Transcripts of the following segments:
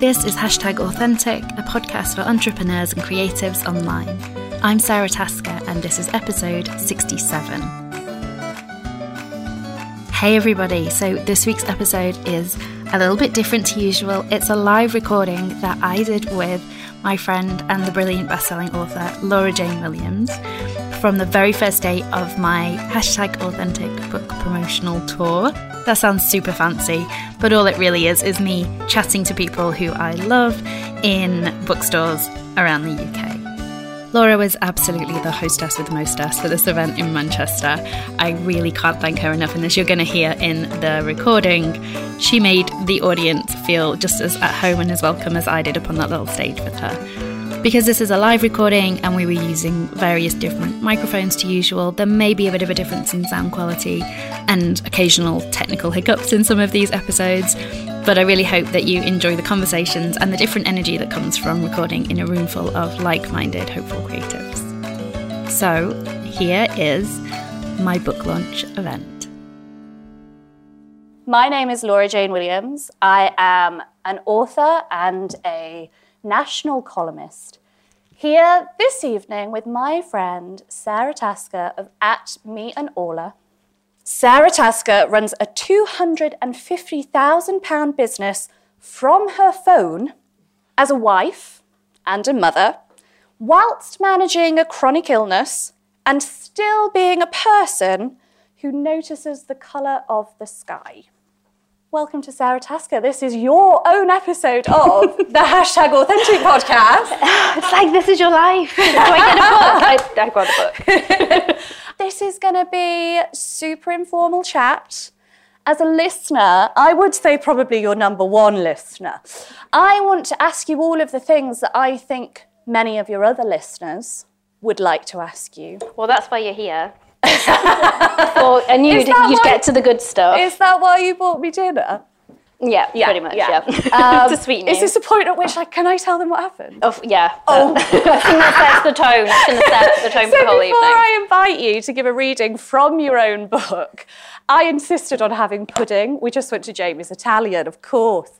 This is Hashtag Authentic, a podcast for entrepreneurs and creatives online. I'm Sara Tasker, and this is episode 67. Hey, everybody. So, this week's episode is a little bit different to usual. It's a live recording that I did with my friend and the brilliant bestselling author, Laura Jane Williams, from the very first day of my hashtag authentic book promotional tour. That sounds super fancy, but all it really is is me chatting to people who I love in bookstores around the UK. Laura was absolutely the hostess with the mostess for this event in Manchester. I really can't thank her enough, and as you're going to hear in the recording, she made the audience feel just as at home and as welcome as I did upon that little stage with her. Because this is a live recording and we were using various different microphones to usual, there may be a bit of a difference in sound quality and occasional technical hiccups in some of these episodes. But I really hope that you enjoy the conversations and the different energy that comes from recording in a room full of like minded, hopeful creatives. So, here is my book launch event. My name is Laura Jane Williams. I am an author and a national columnist. Here this evening with my friend Sara Tasker of At Me and Orla. Sara Tasker runs a £250,000 business from her phone as a wife and a mother, whilst managing a chronic illness and still being a person who notices the colour of the sky. Welcome to Sara Tasker. This is your own episode of the hashtag authentic podcast. It's like this is your life. Do I get a book? I, I got a book. This is going to be super informal chat. As a listener, I would say probably your number one listener. I want to ask you all of the things that I think many of your other listeners would like to ask you. Well, that's why you're here. well, I knew you'd, you'd get to the good stuff. Is that why you bought me dinner? yeah, yeah, pretty much. Yeah, Um, to sweeten Is this the point at which like, can I tell them what happened? Oh, yeah. Oh. I think that sets the tone. It's going to set the tone So for the whole evening. before. I invite you to give a reading from your own book, I insisted on having pudding. We just went to Jamie's Italian, of course.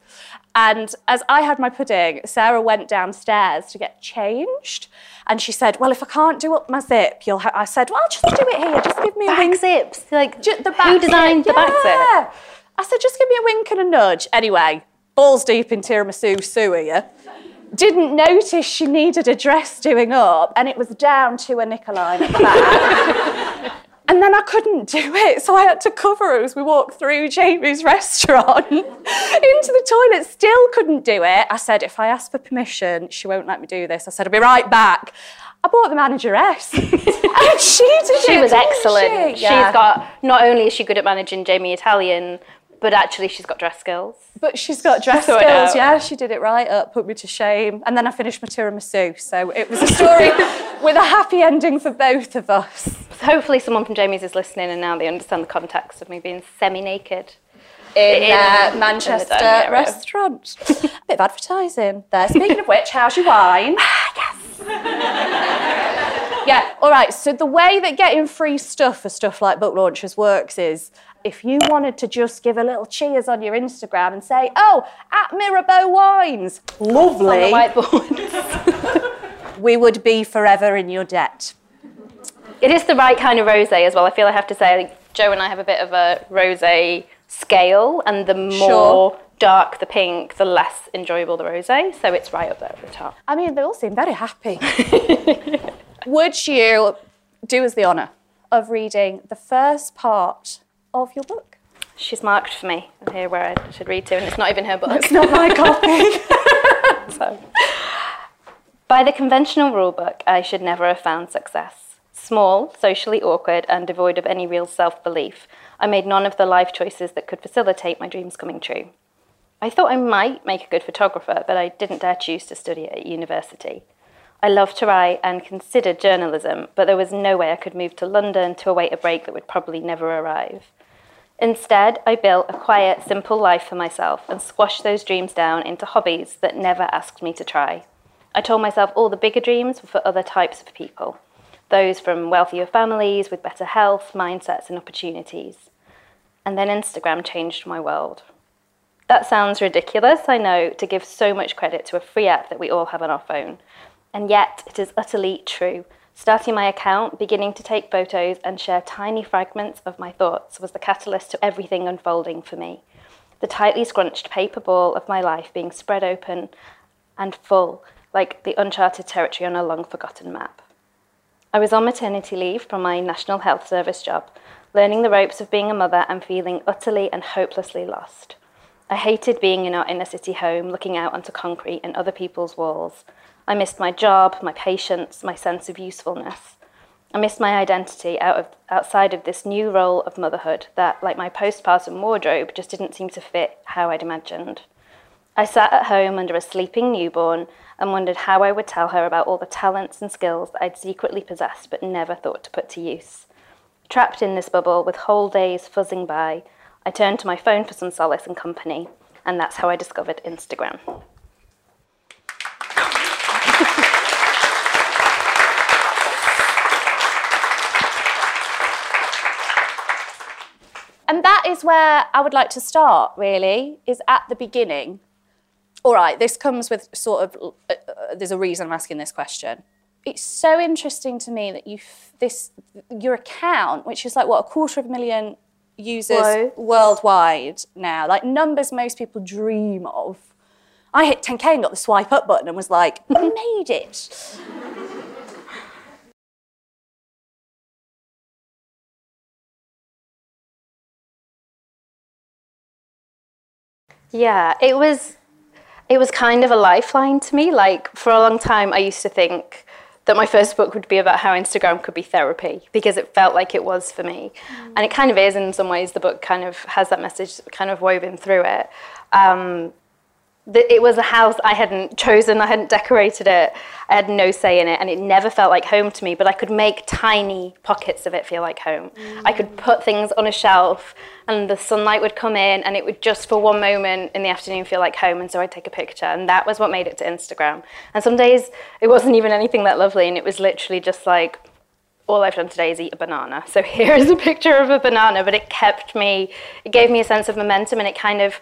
And as I had my pudding, Sara went downstairs to get changed. And she said, Well, if I can't do up my zip, you'll ha-. I said, Well, I'll just do it here. Just give me a Back wink. zips. Like, Ju- the who designed zip. the back zip? I said, just give me a wink and a nudge. Anyway, balls deep in tiramisu Sue here. Didn't notice she needed a dress doing up, and it was down to a Nicoline at the back. and then I couldn't do it, so I had to cover her as we walked through Jamie's restaurant into the toilet. Still couldn't do it. I said, if I ask for permission, she won't let me do this. I said, I'll be right back. I bought the manageress, and she did it. She was excellent. she? Yeah. She's got, not only is she good at managing Jamie Italian, but actually she's got dress skills. But she's got dress Sort skills, yeah. She did it right up, put me to shame. And then I finished my tiramisu. So it was a story with a happy ending for both of us. So hopefully someone from Jamie's is listening and now they understand the context of me being semi-naked. In, In- uh, Manchester area. restaurant. Bit of advertising there. Speaking of which, how's your wine? Yes. yeah, all right. So the way that getting free stuff for stuff like book launches works is if you wanted to just give a little cheers on your Instagram and say, oh, at Mirabeau Wines, lovely. On the whiteboard. we would be forever in your debt. It is the right kind of rosé as well. I feel I have to say, I think Joe and I have a bit of a rosé scale, and the more Sure. dark the pink, the less enjoyable the rosé. So it's right up there at the top. I mean, they all seem very happy. would you do us the honour of reading the first part of your book? She's marked for me here where I should read to, and it's not even her book. It's not my copy. So. By the conventional rulebook, I should never have found success. Small, socially awkward, and devoid of any real self belief, I made none of the life choices that could facilitate my dreams coming true. I thought I might make a good photographer, but I didn't dare choose to study it at university. I loved to write and considered journalism, but there was no way I could move to London to await a break that would probably never arrive. Instead, I built a quiet, simple life for myself and squashed those dreams down into hobbies that never asked me to try. I told myself all the bigger dreams were for other types of people those from wealthier families with better health, mindsets, and opportunities. And then Instagram changed my world. That sounds ridiculous, I know, to give so much credit to a free app that we all have on our phone. And yet, it is utterly true. Starting my account, beginning to take photos and share tiny fragments of my thoughts was the catalyst to everything unfolding for me. The tightly scrunched paper ball of my life being spread open and full, like the uncharted territory on a long forgotten map. I was on maternity leave from my National Health Service job, learning the ropes of being a mother and feeling utterly and hopelessly lost. I hated being in our inner city home, looking out onto concrete and other people's walls. I missed my job, my patience, my sense of usefulness. I missed my identity out of, outside of this new role of motherhood that, like my postpartum wardrobe, just didn't seem to fit how I'd imagined. I sat at home under a sleeping newborn and wondered how I would tell her about all the talents and skills I'd secretly possessed but never thought to put to use. Trapped in this bubble with whole days fuzzing by, I turned to my phone for some solace and company, and that's how I discovered Instagram. Is where I would like to start, really, is at the beginning. All right, this comes with sort of, uh, uh, there's a reason I'm asking this question. It's so interesting to me that you, this, your account, which is like, what, a quarter of a million users Whoa. worldwide now, like numbers most people dream of. I hit 10k and got the swipe up button and was like, I made it. Yeah, it was it was kind of a lifeline to me. Like for a long time I used to think that my first book would be about how Instagram could be therapy because it felt like it was for me. Mm. And it kind of is in some ways the book kind of has that message kind of woven through it. Um, it was a house I hadn't chosen, I hadn't decorated it, I had no say in it, and it never felt like home to me. But I could make tiny pockets of it feel like home. Mm. I could put things on a shelf, and the sunlight would come in, and it would just for one moment in the afternoon feel like home. And so I'd take a picture, and that was what made it to Instagram. And some days it wasn't even anything that lovely, and it was literally just like, all I've done today is eat a banana. So here is a picture of a banana, but it kept me, it gave me a sense of momentum, and it kind of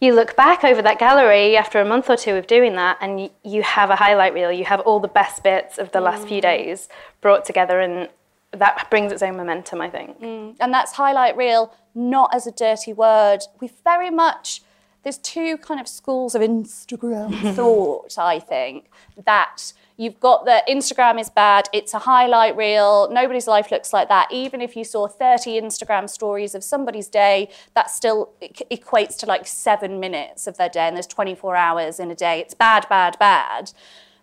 you look back over that gallery after a month or two of doing that and you, you have a highlight reel you have all the best bits of the mm. last few mm. days brought together and that brings its own momentum i think mm. and that's highlight reel not as a dirty word we very much there's two kind of schools of instagram thought i think that You've got the Instagram is bad, it's a highlight reel, nobody's life looks like that. Even if you saw 30 Instagram stories of somebody's day, that still equates to like seven minutes of their day, and there's 24 hours in a day. It's bad, bad, bad.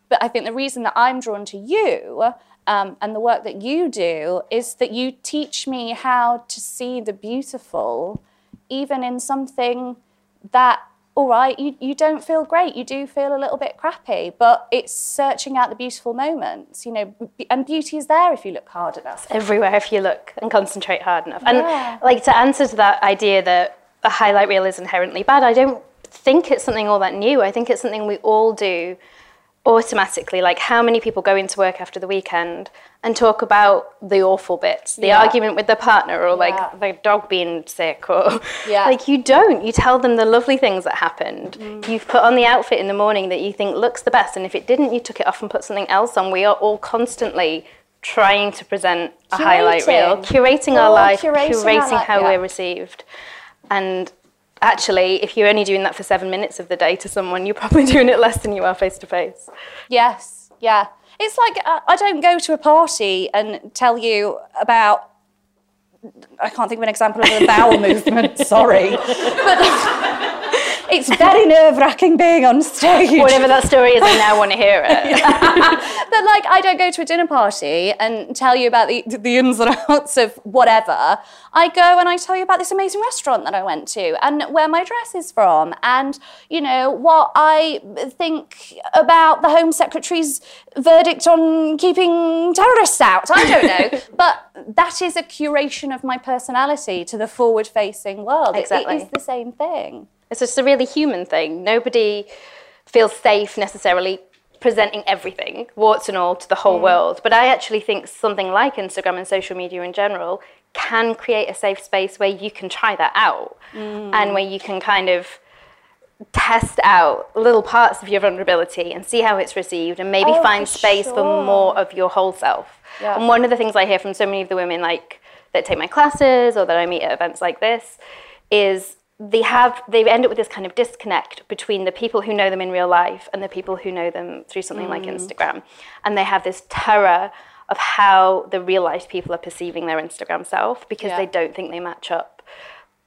But I think the reason that I'm drawn to you um, and the work that you do is that you teach me how to see the beautiful, even in something that all right, you, you don't feel great, you do feel a little bit crappy, but it's searching out the beautiful moments, you know, and beauty is there if you look hard enough. It's everywhere if you look and concentrate hard enough. And yeah. like to answer to that idea that a highlight reel is inherently bad, I don't think it's something all that new. I think it's something we all do automatically. Like how many people go into work after the weekend and talk about the awful bits, the yeah. argument with the partner, or like yeah. the dog being sick, or yeah. like you don't. You tell them the lovely things that happened. Mm. You've put on the outfit in the morning that you think looks the best, and if it didn't, you took it off and put something else on. We are all constantly trying to present a curating. highlight reel, curating our life, curating, curating how we're received, and actually, if you're only doing that for seven minutes of the day to someone, you're probably doing it less than you are face to face. Yes, yeah. It's like uh, I don't go to a party and tell you about. I can't think of an example of a bowel movement. Sorry, but it's very nerve wracking being on stage. Whatever that story is, I now want to hear it. but like, I don't go to a dinner party and tell you about the, the ins and outs of whatever. I go and I tell you about this amazing restaurant that I went to and where my dress is from and, you know, what I think about the Home Secretary's verdict on keeping terrorists out. I don't know. but that is a curation of my personality to the forward facing world. Exactly. It, it is the same thing. It's just a really human thing. Nobody feels safe necessarily presenting everything, warts and all, to the whole mm. world. But I actually think something like Instagram and social media in general can create a safe space where you can try that out mm. and where you can kind of test out little parts of your vulnerability and see how it's received and maybe Oh, find for space for more of your whole self. Yeah. And one of the things I hear from so many of the women like that take my classes or that I meet at events like this is they have they end up with this kind of disconnect between the people who know them in real life and the people who know them through something like mm. Instagram. And they have this terror of how the real life people are perceiving their Instagram self because Yeah. they don't think they match up.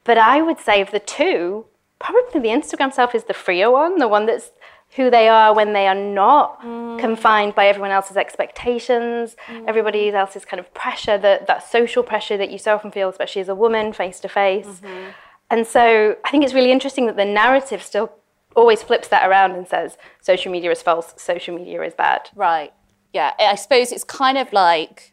But I would say of the two, probably the Instagram self is the freer one, the one that's who they are when they are not mm. confined by everyone else's expectations, mm. everybody else's kind of pressure, that, that social pressure that you so often feel, especially as a woman, face to face. Mm-hmm. And so I think it's really interesting that the narrative still always flips that around and says social media is false, social media is bad. Right. Yeah. I suppose it's kind of like,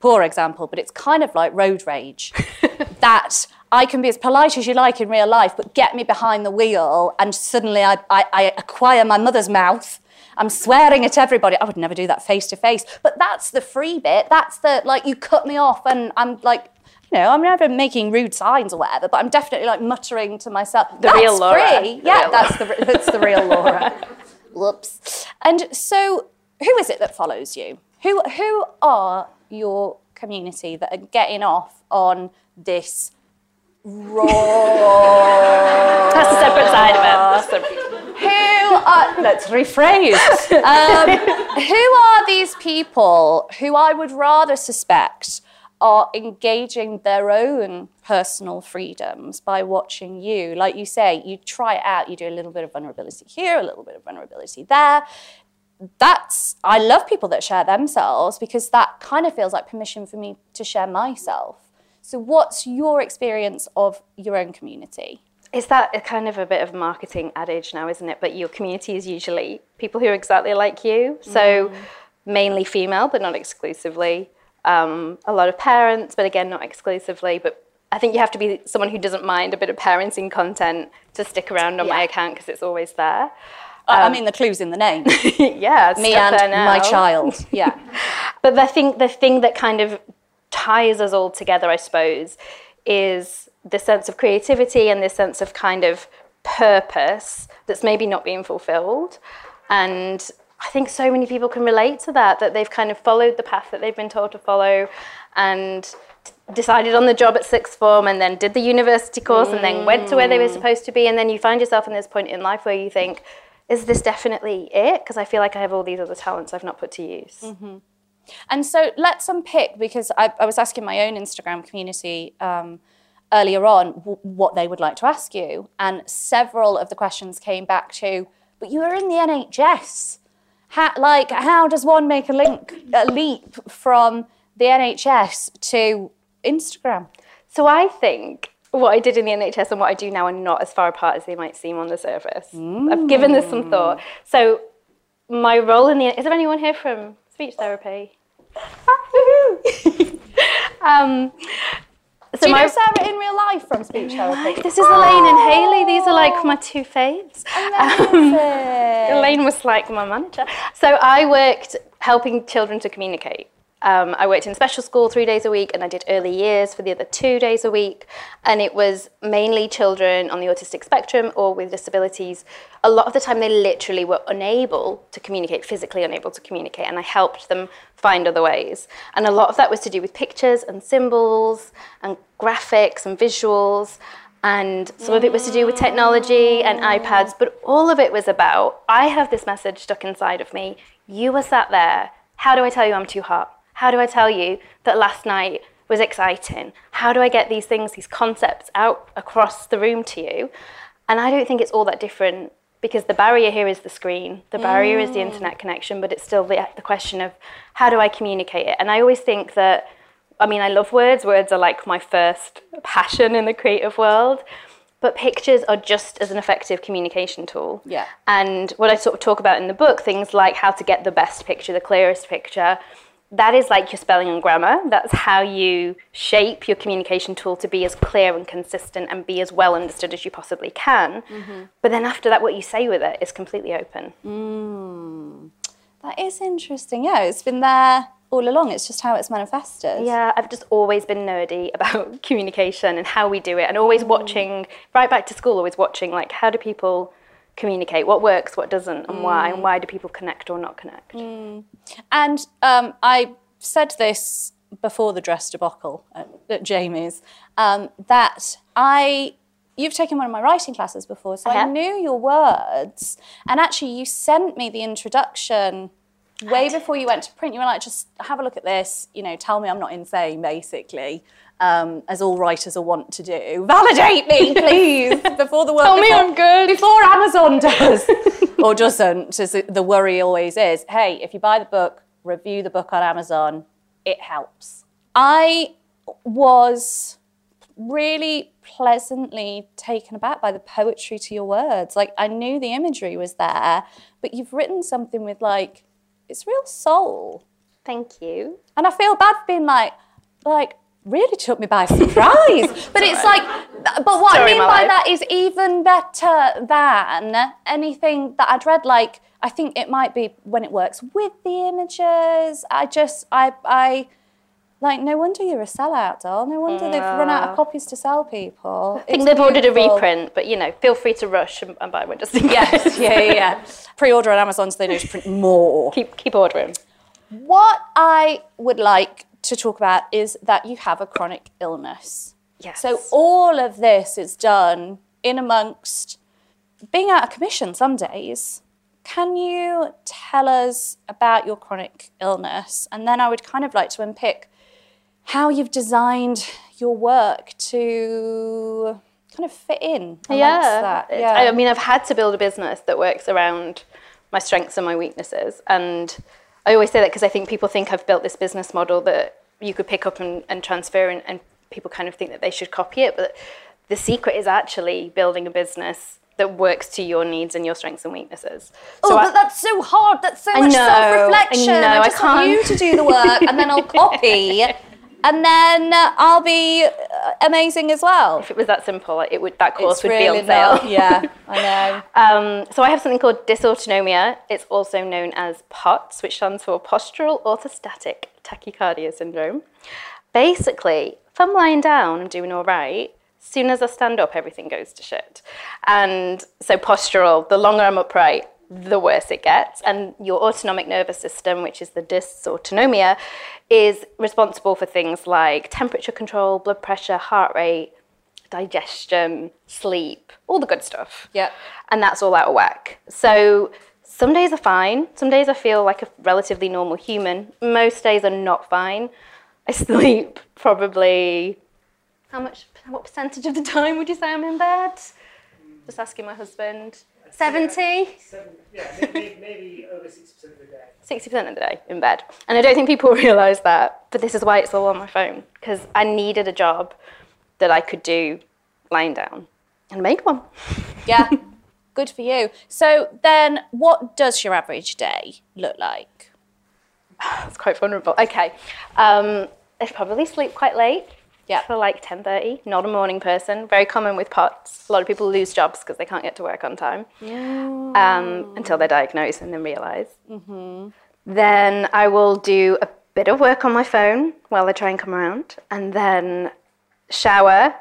poor example, but it's kind of like road rage. that I can be as polite as you like in real life, but get me behind the wheel and suddenly I, I, I acquire my mother's mouth. I'm swearing at everybody. I would never do that face to face. But that's the free bit. That's the, like, you cut me off and I'm like, know, I'm never making rude signs or whatever, but I'm definitely like muttering to myself. The that's real Laura. Free. The Yeah, real that's the, that's the real Laura. Whoops. And so, who is it that follows you? Who who are your community that are getting off on this raw? That's a separate side of it. Who are? Let's rephrase. Um, who are these people who I would rather suspect are engaging their own personal freedoms by watching you? Like you say, you try it out. You do a little bit of vulnerability here, a little bit of vulnerability there that's I love people that share themselves because that kind of feels like permission for me to share myself. So what's your experience of your own community? Is that a kind of a bit of marketing adage now, isn't it? But your community is usually people who are exactly like you. So mm. mainly female, but not exclusively. Um, a lot of parents, but again, not exclusively. But I think you have to be someone who doesn't mind a bit of parenting content to stick around on my account because it's always there. I I mean, the clue's in the name. yeah, Me and my child. Yeah. But I think the thing that kind of ties us all together, I suppose, is the sense of creativity and this sense of kind of purpose that's maybe not being fulfilled. And I think so many people can relate to that, that they've kind of followed the path that they've been told to follow and decided on the job at sixth form and then did the university course and then went to where they were supposed to be. And then you find yourself in this point in life where you think, is this definitely it? Because I feel like I have all these other talents I've not put to use. And so let's unpick because I, I was asking my own Instagram community um, earlier on w- what they would like to ask you, and several of the questions came back to, but you were in the NHS. How, like, how does one make a link, a leap from the NHS to Instagram? So I think what I did in the NHS and what I do now are not as far apart as they might seem on the surface. I've given this some thought. So my role in the is there anyone here from speech therapy? um, so Do you my, know Sara in real life from speech therapy? this is Elaine and Haley. These are like my two faves. Amazing. Elaine was like my manager. So I worked helping children to communicate. Um, I worked in special school three days a week, and I did early years for the other two days a week. And it was mainly children on the autistic spectrum or with disabilities. A lot of the time, they literally were unable to communicate, physically unable to communicate, and I helped them find other ways. And a lot of that was to do with pictures and symbols and graphics and visuals and some of it was to do with technology and iPads, but all of it was about I have this message stuck inside of me. You were sat there. How do I tell you I'm too hot? How do I tell you that last night was exciting? How do I get these things, these concepts out across the room to you? And I don't think it's all that different because the barrier here is the screen, the barrier is the mm. internet connection, but it's still the, the question of how do I communicate it? And I always think that I mean, I love words. Words are like my first passion in the creative world. But pictures are just as an effective communication tool. Yeah. And what I sort of talk about in the book, things like how to get the best picture, the clearest picture, that is like your spelling and grammar. That's how you shape your communication tool to be as clear and consistent and be as well understood as you possibly can. Mm-hmm. But then after that, what you say with it is completely open. Mm. That is interesting. Yeah, it's been there all along. It's just how it's manifested. Yeah, I've just always been nerdy about communication and how we do it, and always mm. watching right back to school. Always watching like how do people communicate, what works, what doesn't, and why, and why do people connect or not connect. And um, I said this before the dress debacle at, at Jamie's um, that I. You've taken one of my writing classes before, so I, knew your words. And actually, you sent me the introduction way before you went to print. You were like, just have a look at this, you know, tell me I'm not insane, basically, um, as all writers are wont to do. Validate me, please, before the world. Tell me before- I'm good. Before Amazon does, or doesn't, as the worry always is. Hey, if you buy the book, review the book on Amazon, it helps. I was really pleasantly taken aback by the poetry to your words. Like I knew the imagery was there, but you've written something with like it's real soul. Thank you. And I feel bad for being like, like really took me by surprise. but it's like, but what Story I mean by life. that is even better than anything that I'd read. Like I think it might be when it works with the images. I just, I, I. Like, no wonder you're a sellout, doll. No wonder they've run out of copies to sell people. I think they've ordered a reprint, but you know, feel free to rush and, and buy one just in case. Yes, yeah, yeah, yeah. Pre-order on Amazon so they know to print more. keep keep ordering. What I would like to talk about is that you have a chronic illness. Yes. So all of this is done in amongst being out of commission some days. Can you tell us about your chronic illness? And then I would kind of like to unpick how you've designed your work to kind of fit in that. It's- I mean, I've had to build a business that works around my strengths and my weaknesses. And I always say that because I think people think I've built this business model that you could pick up and, and transfer, and, and people kind of think that they should copy it. But the secret is actually building a business that works to your needs and your strengths and weaknesses. oh, I- but that's so hard. That's so I much know, self-reflection. I know, I just want can't- you to do the work, and then I'll copy, and then uh, I'll be uh, amazing as well. if it was that simple, it would that course It's would really be on sale. not. Yeah, I know. Um, so I have something called dysautonomia. It's also known as POTS, which stands for postural orthostatic tachycardia syndrome. Basically, if I'm lying down, I'm doing all right. As soon as I stand up, everything goes to shit. And so postural, the longer I'm upright, the worse it gets. And your autonomic nervous system, which is the dysautonomia, is responsible for things like temperature control, blood pressure, heart rate, digestion, sleep, all the good stuff. Yep. And that's all out of whack. So some days are fine. Some days I feel like a relatively normal human. Most days are not fine. I sleep probably how much what percentage of the time would you say I'm in bed? Just asking my husband. 70? Seven, yeah, maybe, maybe over 60% of the day. 60% of the day in bed. And I don't think people realise that, but this is why it's all on my phone, because I needed a job that I could do lying down and I made one. Yeah, good for you. So then, what does your average day look like? It's quite vulnerable. Okay. Um, I probably sleep quite late. Yeah. For like 10.30. Not a morning person. Very common with POTS. A lot of people lose jobs because they can't get to work on time um, until they're diagnosed and then realise. Then I will do a bit of work on my phone while I try and come around. And then shower,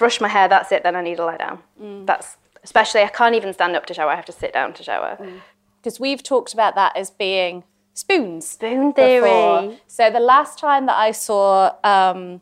brush my hair, that's it. Then I need to lie down. That's especially, I can't even stand up to shower. I have to sit down to shower. Because we've talked about that as being spoons. Spoon before. theory. So the last time that I saw um,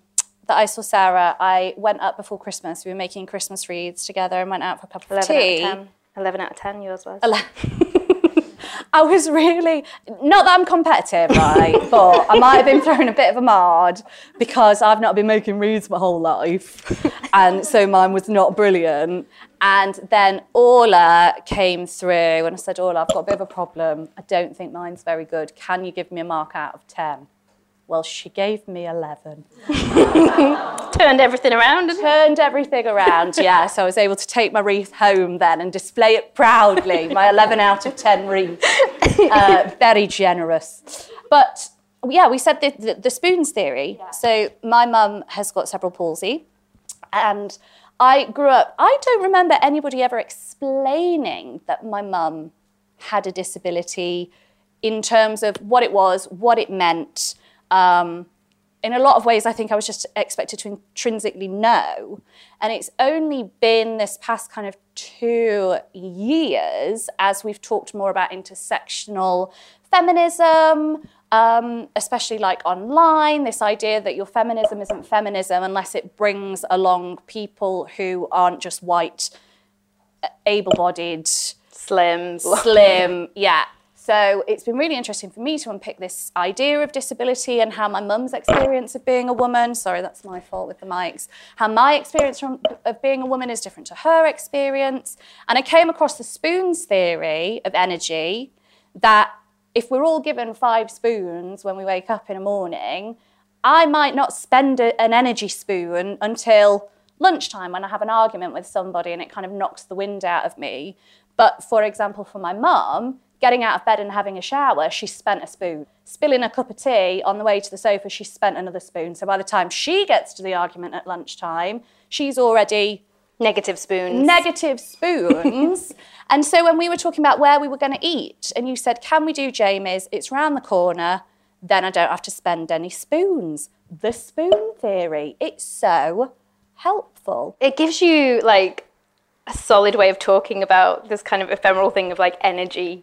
that I saw Sara, I went up before Christmas. We were making Christmas reads together and went out for a cup of 11 tea. out of 10. 11 out of 10, yours was. 11. I was really not that I'm competitive, right? but I might have been throwing a bit of a mard because I've not been making reads my whole life, and so mine was not brilliant. And then Orla came through, and I said, Orla, I've got a bit of a problem. I don't think mine's very good. Can you give me a mark out of ten? Well, she gave me eleven. Turned everything around. Turned everything around, yeah. So I was able to take my wreath home then and display it proudly. My 11 out of 10 wreath. Uh, very generous. But yeah, we said the, the, the spoons theory. So my mum has got cerebral palsy. And I grew up, I don't remember anybody ever explaining that my mum had a disability in terms of what it was, what it meant. Um, in a lot of ways, I think I was just expected to intrinsically know. And it's only been this past kind of two years as we've talked more about intersectional feminism, um, especially like online, this idea that your feminism isn't feminism unless it brings along people who aren't just white, able bodied, Slim. slim. Yeah. So it's been really interesting for me to unpick this idea of disability and how my mum's experience of being a woman, sorry, that's my fault with the mics, how my experience from, of being a woman is different to her experience. And I came across the spoons theory of energy that if we're all given five spoons when we wake up in the morning, I might not spend a, an energy spoon until lunchtime when I have an argument with somebody and it kind of knocks the wind out of me. But for example, for my mum, getting out of bed and having a shower, she spent a spoon. Spilling a cup of tea on the way to the sofa, she spent another spoon. So by the time she gets to the argument at lunchtime, she's already Negative spoons. negative spoons. and so when we were talking about where we were going to eat, and you said, Can we do Jamie's? It's round the corner. Then I don't have to spend any spoons. The spoon theory. It's so helpful. it gives you like a solid way of talking about this kind of ephemeral thing of like energy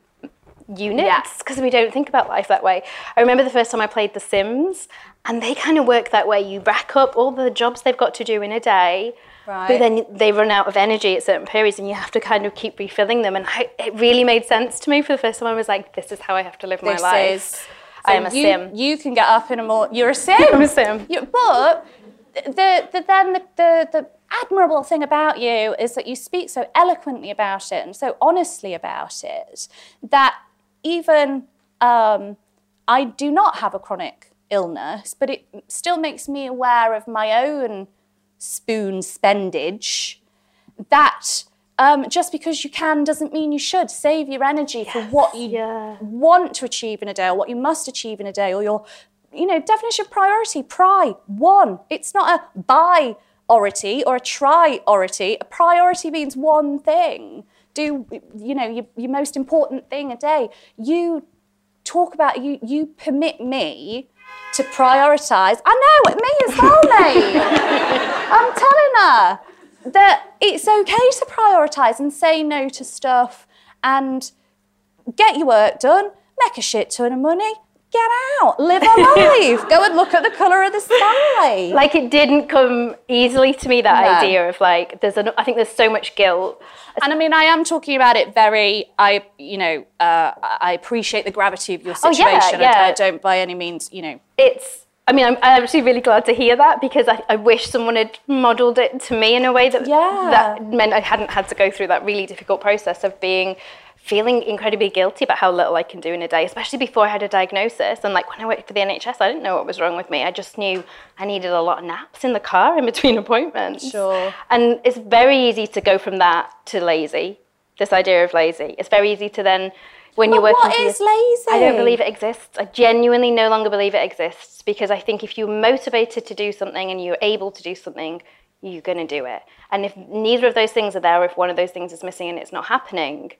units because we don't think about life that way. I remember the first time I played The Sims and they kind of work that way. You rack up all the jobs they've got to do in a day. Right. But then they run out of energy at certain periods and you have to kind of keep refilling them. And I, it really made sense to me for the first time. I was like, this is how I have to live my This life. is. I am a you, sim. You can get up in a more. You're a sim. I'm a sim. You, but the, the then the, the the admirable thing about you is that you speak so eloquently about it and so honestly about it that even um, I do not have a chronic illness, but it still makes me aware of my own spoon spendage. That um, just because you can doesn't mean you should. Save your energy for what you yeah. want to achieve in a day or what you must achieve in a day or your you know definition of priority pri one it's not a biority or a triority a priority means one thing do you know your, your most important thing a day. You talk about you you permit me to prioritize. I know me as well mate. I'm telling her that it's okay to prioritize and say no to stuff and get your work done, make a shit ton of money, get out, live a life, go and look at the colour of the sky. like it didn't come easily to me that No. idea of like there's an, I think there's so much guilt and I mean, I am talking about it very. I, you know, uh, I appreciate the gravity of your situation. Oh, yeah, situation. I- yeah. I, don't by any means, you know. it's I mean I'm, I'm actually really glad to hear that because I, I wish someone had modeled it to me in a way that Yeah. that meant I hadn't had to go through that really difficult process of being feeling incredibly guilty about how little I can do in a day, especially before I had a diagnosis. And like when I worked for the NHS, I didn't know what was wrong with me. I just knew I needed a lot of naps in the car in between appointments. Sure. And it's very easy to go from that to lazy. This idea of lazy. It's very easy to then when you're working. What is your- lazy? I don't believe it exists. I genuinely no longer believe it exists because I think if you're motivated to do something and you're able to do something, you're going to do it. And if neither of those things are there, or if one of those things is missing and it's not happening,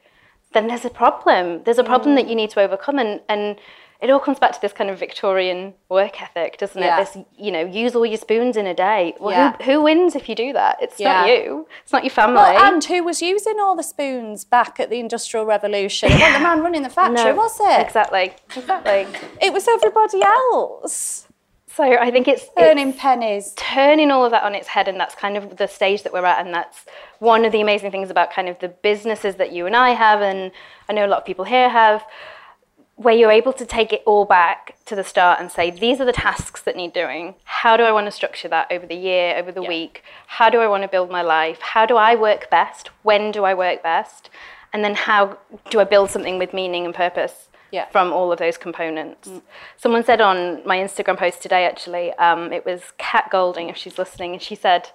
then there's a problem. There's a problem that mm. you need to overcome. And, and it all comes back to this kind of Victorian work ethic, doesn't Yeah. it? This, you know, use all your spoons in a day. Well, Yeah. who, who wins if you do that? It's not you. It's not your family. Well, and who was using all the spoons back at the Industrial Revolution? It wasn't the man running the factory, No, was it? Exactly. Exactly. It was everybody else So I think it's, it's earning pennies. turning all of that on its head and that's kind of the stage that we're at and that's one of the amazing things about kind of the businesses that you and I have and I know a lot of people here have where you're able to take it all back to the start and say these are the tasks that need doing. How do I want to structure that over the year over the week? How do I want to build my life? How do I work best? When do I work best? And then how do I build something with meaning and purpose Yeah. from all of those components. Someone said on my Instagram post today, actually, um, it was Kat Goldin, if she's listening, and she said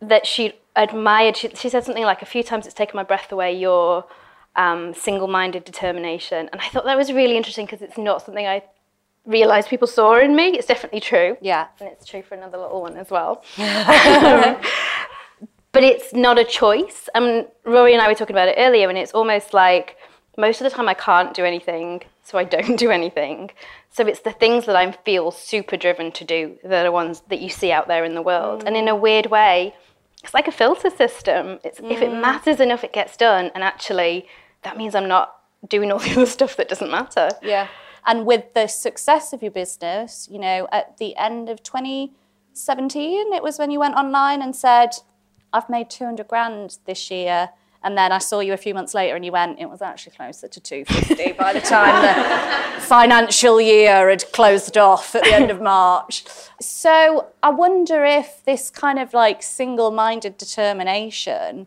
that she admired, she, she said something like, a few times it's taken my breath away, your um, single minded determination. And I thought that was really interesting because it's not something I realised people saw in me. It's definitely true. Yeah. And it's true for another little one as well. but it's not a choice. I mean, Rory and I were talking about it earlier, and it's almost like most of the time I can't do anything, so I don't do anything. So it's the things that I feel super driven to do that are ones that you see out there in the world. And in a mm. weird way, it's like a filter system. It's if it mm. matters enough, it gets done. And actually, that means I'm not doing all the other stuff that doesn't matter. Yeah. And with the success of your business, you know, at the end of 2017, it was when you went online and said, I've made 200 grand this year. And then I saw you a few months later and you went, it was actually closer to 250 by the time the financial year had closed off at the end of March. So I wonder if this kind of like single minded determination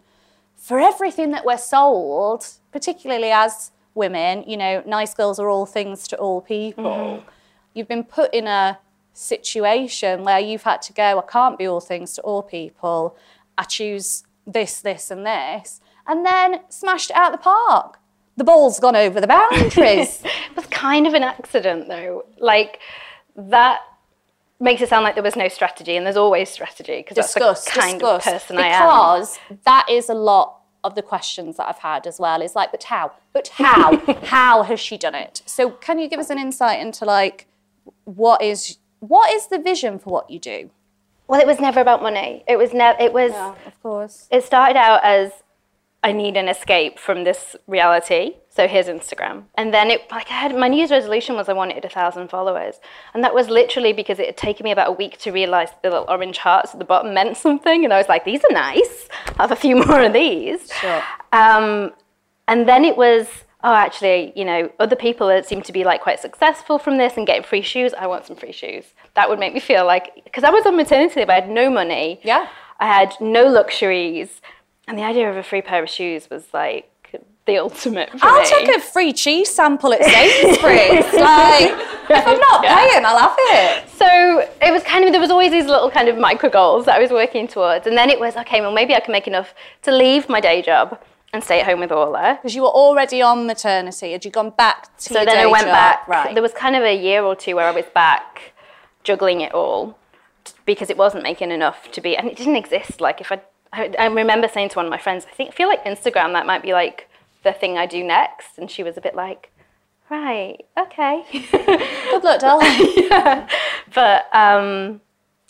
for everything that we're sold, particularly as women, you know, nice girls are all things to all people. Mm-hmm. You've been put in a situation where you've had to go, I can't be all things to all people. I choose this, this, and this. And then smashed it out the park. The ball's gone over the boundaries. It was kind of an accident though. Like that makes it sound like there was no strategy, and there's always strategy because that's the kind discuss. of person I am. because that is a lot of the questions that I've had as well. Is like, but how? But how? how has she done it? So can you give us an insight into like what is what is the vision for what you do? Well, it was never about money. It was never. It was. Yeah, of course. It started out as I need an escape from this reality. So here's Instagram. And then it like I had my New Year's resolution was I wanted a thousand followers. And that was literally because it had taken me about a week to realise the little orange hearts at the bottom meant something. And I was like, these are nice. I'll have a few more of these. Sure. Um, and then it was, oh, actually, you know, other people that seem to be like quite successful from this and getting free shoes. I want some free shoes. That would make me feel like, because I was on maternity leave, I had no money. Yeah. I had no luxuries. And the idea of a free pair of shoes was like the ultimate I'll me. take a free cheese sample at Sainsbury's. like, if I'm not Yeah. paying, I'll have it. So it was kind of there was always these little kind of micro goals that I was working towards, and then it was okay. Well, maybe I can make enough to leave my day job and stay at home with Orla. Because you were already on maternity. Had you gone back to So then I went job? back. Right. There was kind of a year or two where I was back juggling it all because it wasn't making enough to be, and it didn't exist. Like if I, I, I remember saying to one of my friends, I think I feel like Instagram that might be like the thing I do next, and she was a bit like, right, okay. Good luck, darling. but um,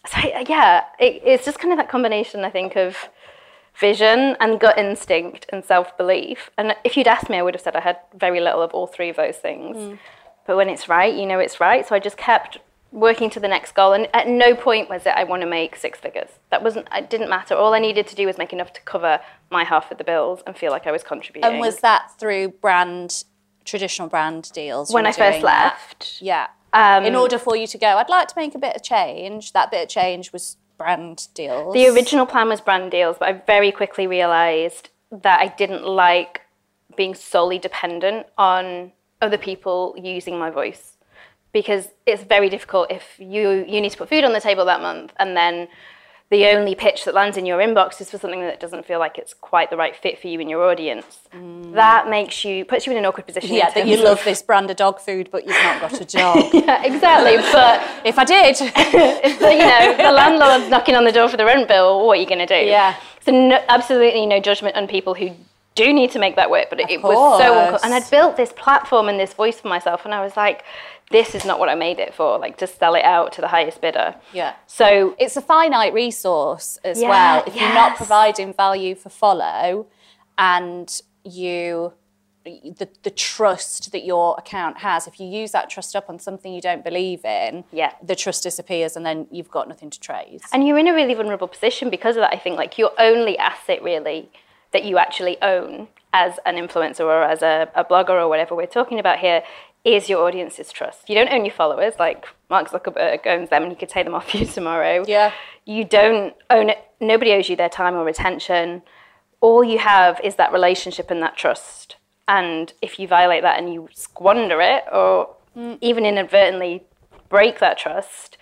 so yeah, it, it's just kind of that combination, I think, of vision and gut instinct and self belief. And if you'd asked me, I would have said I had very little of all three of those things. But when it's right, you know it's right. So I just kept working to the next goal, and at no point was it I want to make six figures. That wasn't. It didn't matter. All I needed to do was make enough to cover my half of the bills and feel like I was contributing. and was that through brand, traditional brand deals? when I first that? left. Yeah. Um, In order for you to go, I'd like to make a bit of change. That bit of change was brand deals. The original plan was brand deals, but I very quickly realized that I didn't like being solely dependent on other people using my voice because it's very difficult if you you need to put food on the table that month and then the only pitch that lands in your inbox is for something that doesn't feel like it's quite the right fit for you and your audience. Mm. That makes you puts you in an awkward position. Yeah, that you love this brand of dog food, but you've not got a dog. Yeah, exactly. But if I did, if the, you know the landlord's knocking on the door for the rent bill, what are you going to do? Yeah. So no, absolutely no judgment on people who do need to make that work, but it, it was so. And I'd built this platform and this voice for myself, and I was like, this is not what I made it for. Like to sell it out to the highest bidder. yeah. So It's a finite resource as Yeah, well. If you're not providing value for follow and you the, the trust that your account has, if you use that trust up on something you don't believe in, Yeah. the trust disappears and then you've got nothing to trade. and you're in a really vulnerable position because of that. I think like your only asset really that you actually own as an influencer or as a, a blogger or whatever we're talking about here is your audience's trust. You don't own your followers like Mark Zuckerberg owns them and he could take them off you tomorrow. Yeah. You don't own it. Nobody owes you their time or attention. All you have is that relationship and that trust. And if you violate that and you squander it or mm. even inadvertently break that trust,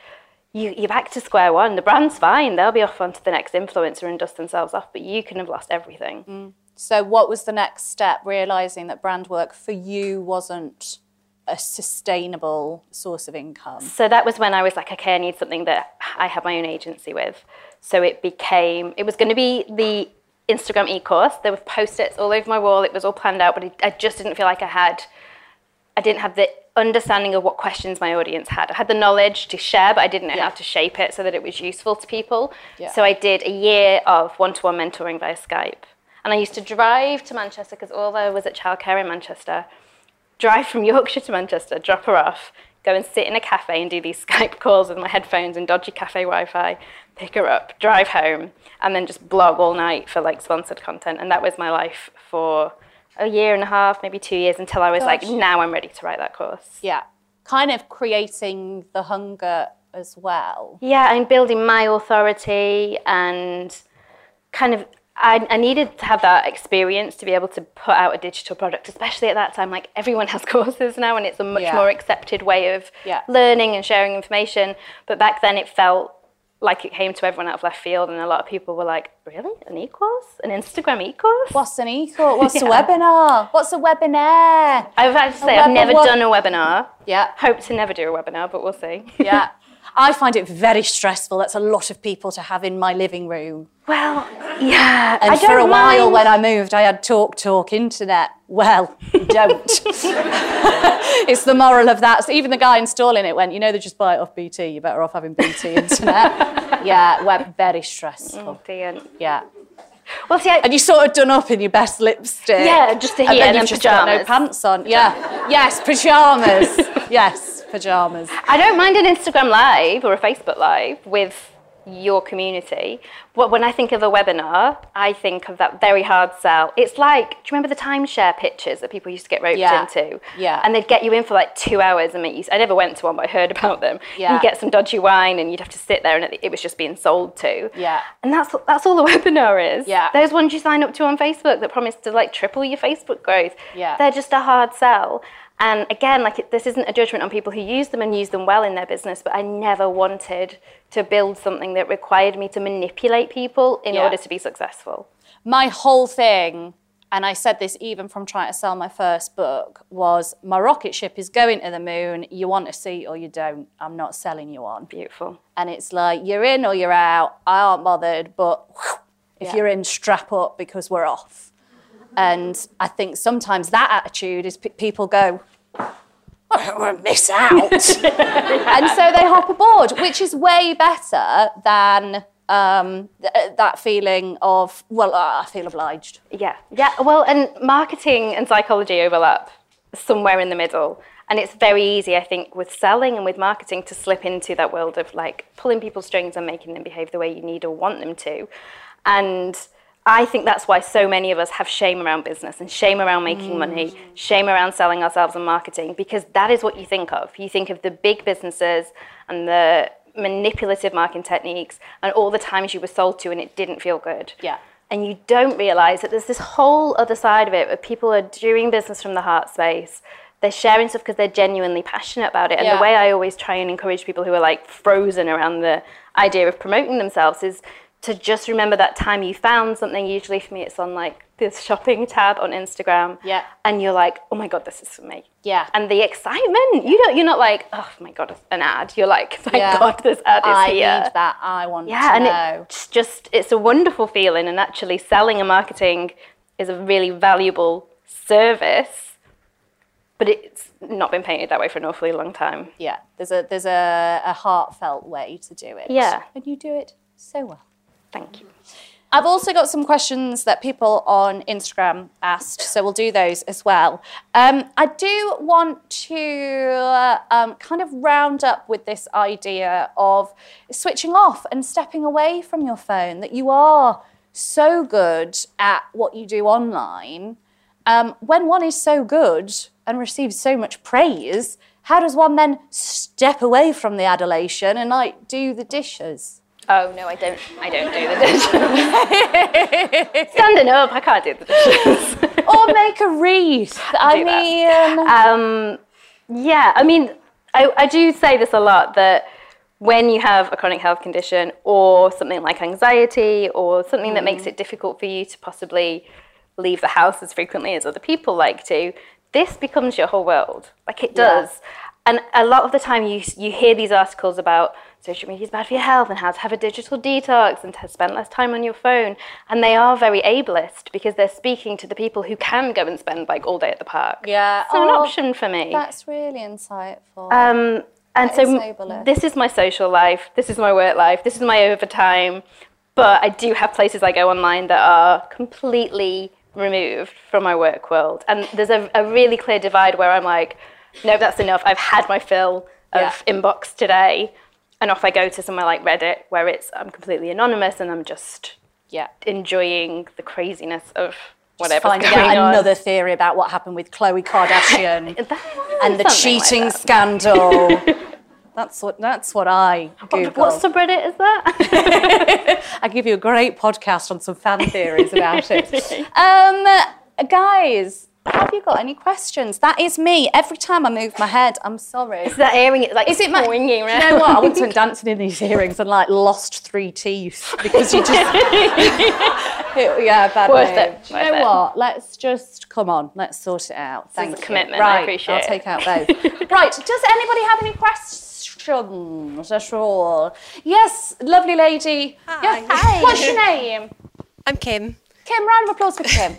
you, you're back to square one. The brand's fine. They'll be off onto the next influencer and dust themselves off, but you can have lost everything. Mm. So, what was the next step? Realizing that brand work for you wasn't a sustainable source of income. So that was when I was like, okay, I need something that I have my own agency with. So it became, it was going to be the Instagram e-course. There were post-its all over my wall. It was all planned out, but I just didn't feel like I had. I didn't have the understanding of what questions my audience had. I had the knowledge to share, but I didn't know Yeah. how to shape it so that it was useful to people. Yeah. So I did a year of one-to-one mentoring via Skype. And I used to drive to Manchester because Orla was at childcare in Manchester. Drive from Yorkshire to Manchester, drop her off, go and sit in a cafe and do these Skype calls with my headphones and dodgy cafe Wi-Fi, pick her up, drive home, and then just blog all night for like sponsored content. And that was my life for a year and a half, maybe two years, until I was like, now I'm ready to write that course. Yeah. Kind of creating the hunger as well. Yeah, and building my authority and kind of I, I needed to have that experience to be able to put out a digital product, especially at that time. Like everyone has courses now, and it's a much Yeah. more accepted way of Yeah. learning and sharing information. But back then, it felt like it came to everyone out of left field, and a lot of people were like, "Really, an e-course, an Instagram e-course?" What's an e-course? What's a webinar? What's a webinar? I've had to say, web- I've never done a webinar. Yeah. Hope to never do a webinar, but we'll see. Yeah. I find it very stressful. That's a lot of people to have in my living room. well, yeah. And for a while mind- when I moved, I had TalkTalk, internet. Well, don't. it's the moral of that. So even the guy installing it went, you know, they just buy it off BT. You're better off having BT internet. yeah, web very stressful. Oh, dear. Yeah. Well, see, I, And you sort of done up in your best lipstick. Yeah, just to and then and you've then just got no pants on. Yeah. Yes, pajamas. yes, pajamas. I don't mind an Instagram live or a Facebook live with your community. But when I think of a webinar, I think of that very hard sell. It's like, do you remember the timeshare pitches that people used to get roped Yeah. into? Yeah. And they'd get you in for like two hours and make you. I never went to one, but I heard about them. Yeah. You get some dodgy wine and you'd have to sit there and it, was just being sold to. Yeah. And that's that's all the webinar is. Yeah. Those ones you sign up to on Facebook that promise to like triple your Facebook growth. Yeah. They're just a hard sell. And again, like it, this isn't a judgment on people who use them and use them well in their business, but I never wanted to build something that required me to manipulate people in Yeah. order to be successful. my whole thing, and I said this even from trying to sell my first book, was my rocket ship is going to the moon. You want a seat or you don't. I'm not selling you on. Beautiful. And it's like, you're in or you're out. I aren't bothered, but whew, if Yeah. you're in, strap up because we're off. And I think sometimes that attitude is p- people go, I don't want to miss out. and so they hop aboard, which is way better than um, th- that feeling of, well, uh, I feel obliged. Yeah. Yeah. Well, and marketing and psychology overlap somewhere in the middle. And it's very easy, I think, with selling and with marketing to slip into that world of like pulling people's strings and making them behave the way you need or want them to. And I think that's why so many of us have shame around business and shame around making money, mm. shame around selling ourselves and marketing, because that is what you think of. You think of the big businesses and the manipulative marketing techniques and all the times you were sold to and it didn't feel good Yeah. and you don't realize that there's this whole other side of it where people are doing business from the heart space. They're sharing stuff because they're genuinely passionate about it. And Yeah. the way I always try and encourage people who are like frozen around the idea of promoting themselves is to just remember that time you found something. Usually for me, it's on like this shopping tab on Instagram. Yeah. And you're like, oh my God, this is for me. Yeah. And the excitement, you don't, you're not like, oh my God, an ad. You're like, thank Yeah. God this ad is I here. need that. I want Yeah, to and know. it's just it's a wonderful feeling, and actually selling and marketing is a really valuable service, but it's not been painted that way for an awfully long time. yeah, there's a there's a, a heartfelt way to do it. Yeah. and you do it so well. Thank you. I've also got some questions that people on Instagram asked, so we'll do those as well. Um, I do want to um, kind of round up with this idea of switching off and stepping away from your phone, that you are so good at what you do online. Um, when one is so good and receives so much praise, how does one then step away from the adulation and like do the dishes? Oh no, I don't. I don't do the dishes. Standing up, I can't do the dishes. or make a wreath. I mean, um, yeah, I mean, I, I do say this a lot that when you have a chronic health condition or something like anxiety or something that makes it difficult for you to possibly leave the house as frequently as other people like to, this becomes your whole world. Like it Yeah. does. And a lot of the time you, you hear these articles about social media is bad for your health and how to have a digital detox and to spend less time on your phone. And they are very ableist because they're speaking to the people who can go and spend like all day at the park. Yeah. It's not an Oh, option for me. That's really insightful. Um, and That so is this is my social life, this is my work life, this is my overtime. But I do have places I go online that are completely removed from my work world. And there's a, a really clear divide where I'm like, no, that's enough. I've had my fill of Yeah. inbox today. And off I go to somewhere like Reddit where it's I'm completely anonymous and I'm just yeah. enjoying the craziness of whatever. going out on. another theory about what happened with Khloe Kardashian and the something like cheating that. scandal. that's what that's what I Googled. What subreddit is that? I give you a great podcast on some fan theories about it. Um, guys, have you got any questions? That is me. Every time I move my head, I'm sorry. Is that earring? Like, Is it my? swinging Do you know what? I once went dancing in these earrings and like lost three teeth because you just. yeah, bad Worth move. it, you worth know it. what? Let's just come on. Let's sort it out. is Thank a you. commitment, I Right, appreciate I'll it. take out both. right. Does anybody have any questions at all? Yes, lovely lady. Hi. Yeah. Hi. What's your name? I'm Kim. Kim. Round of applause for Kim.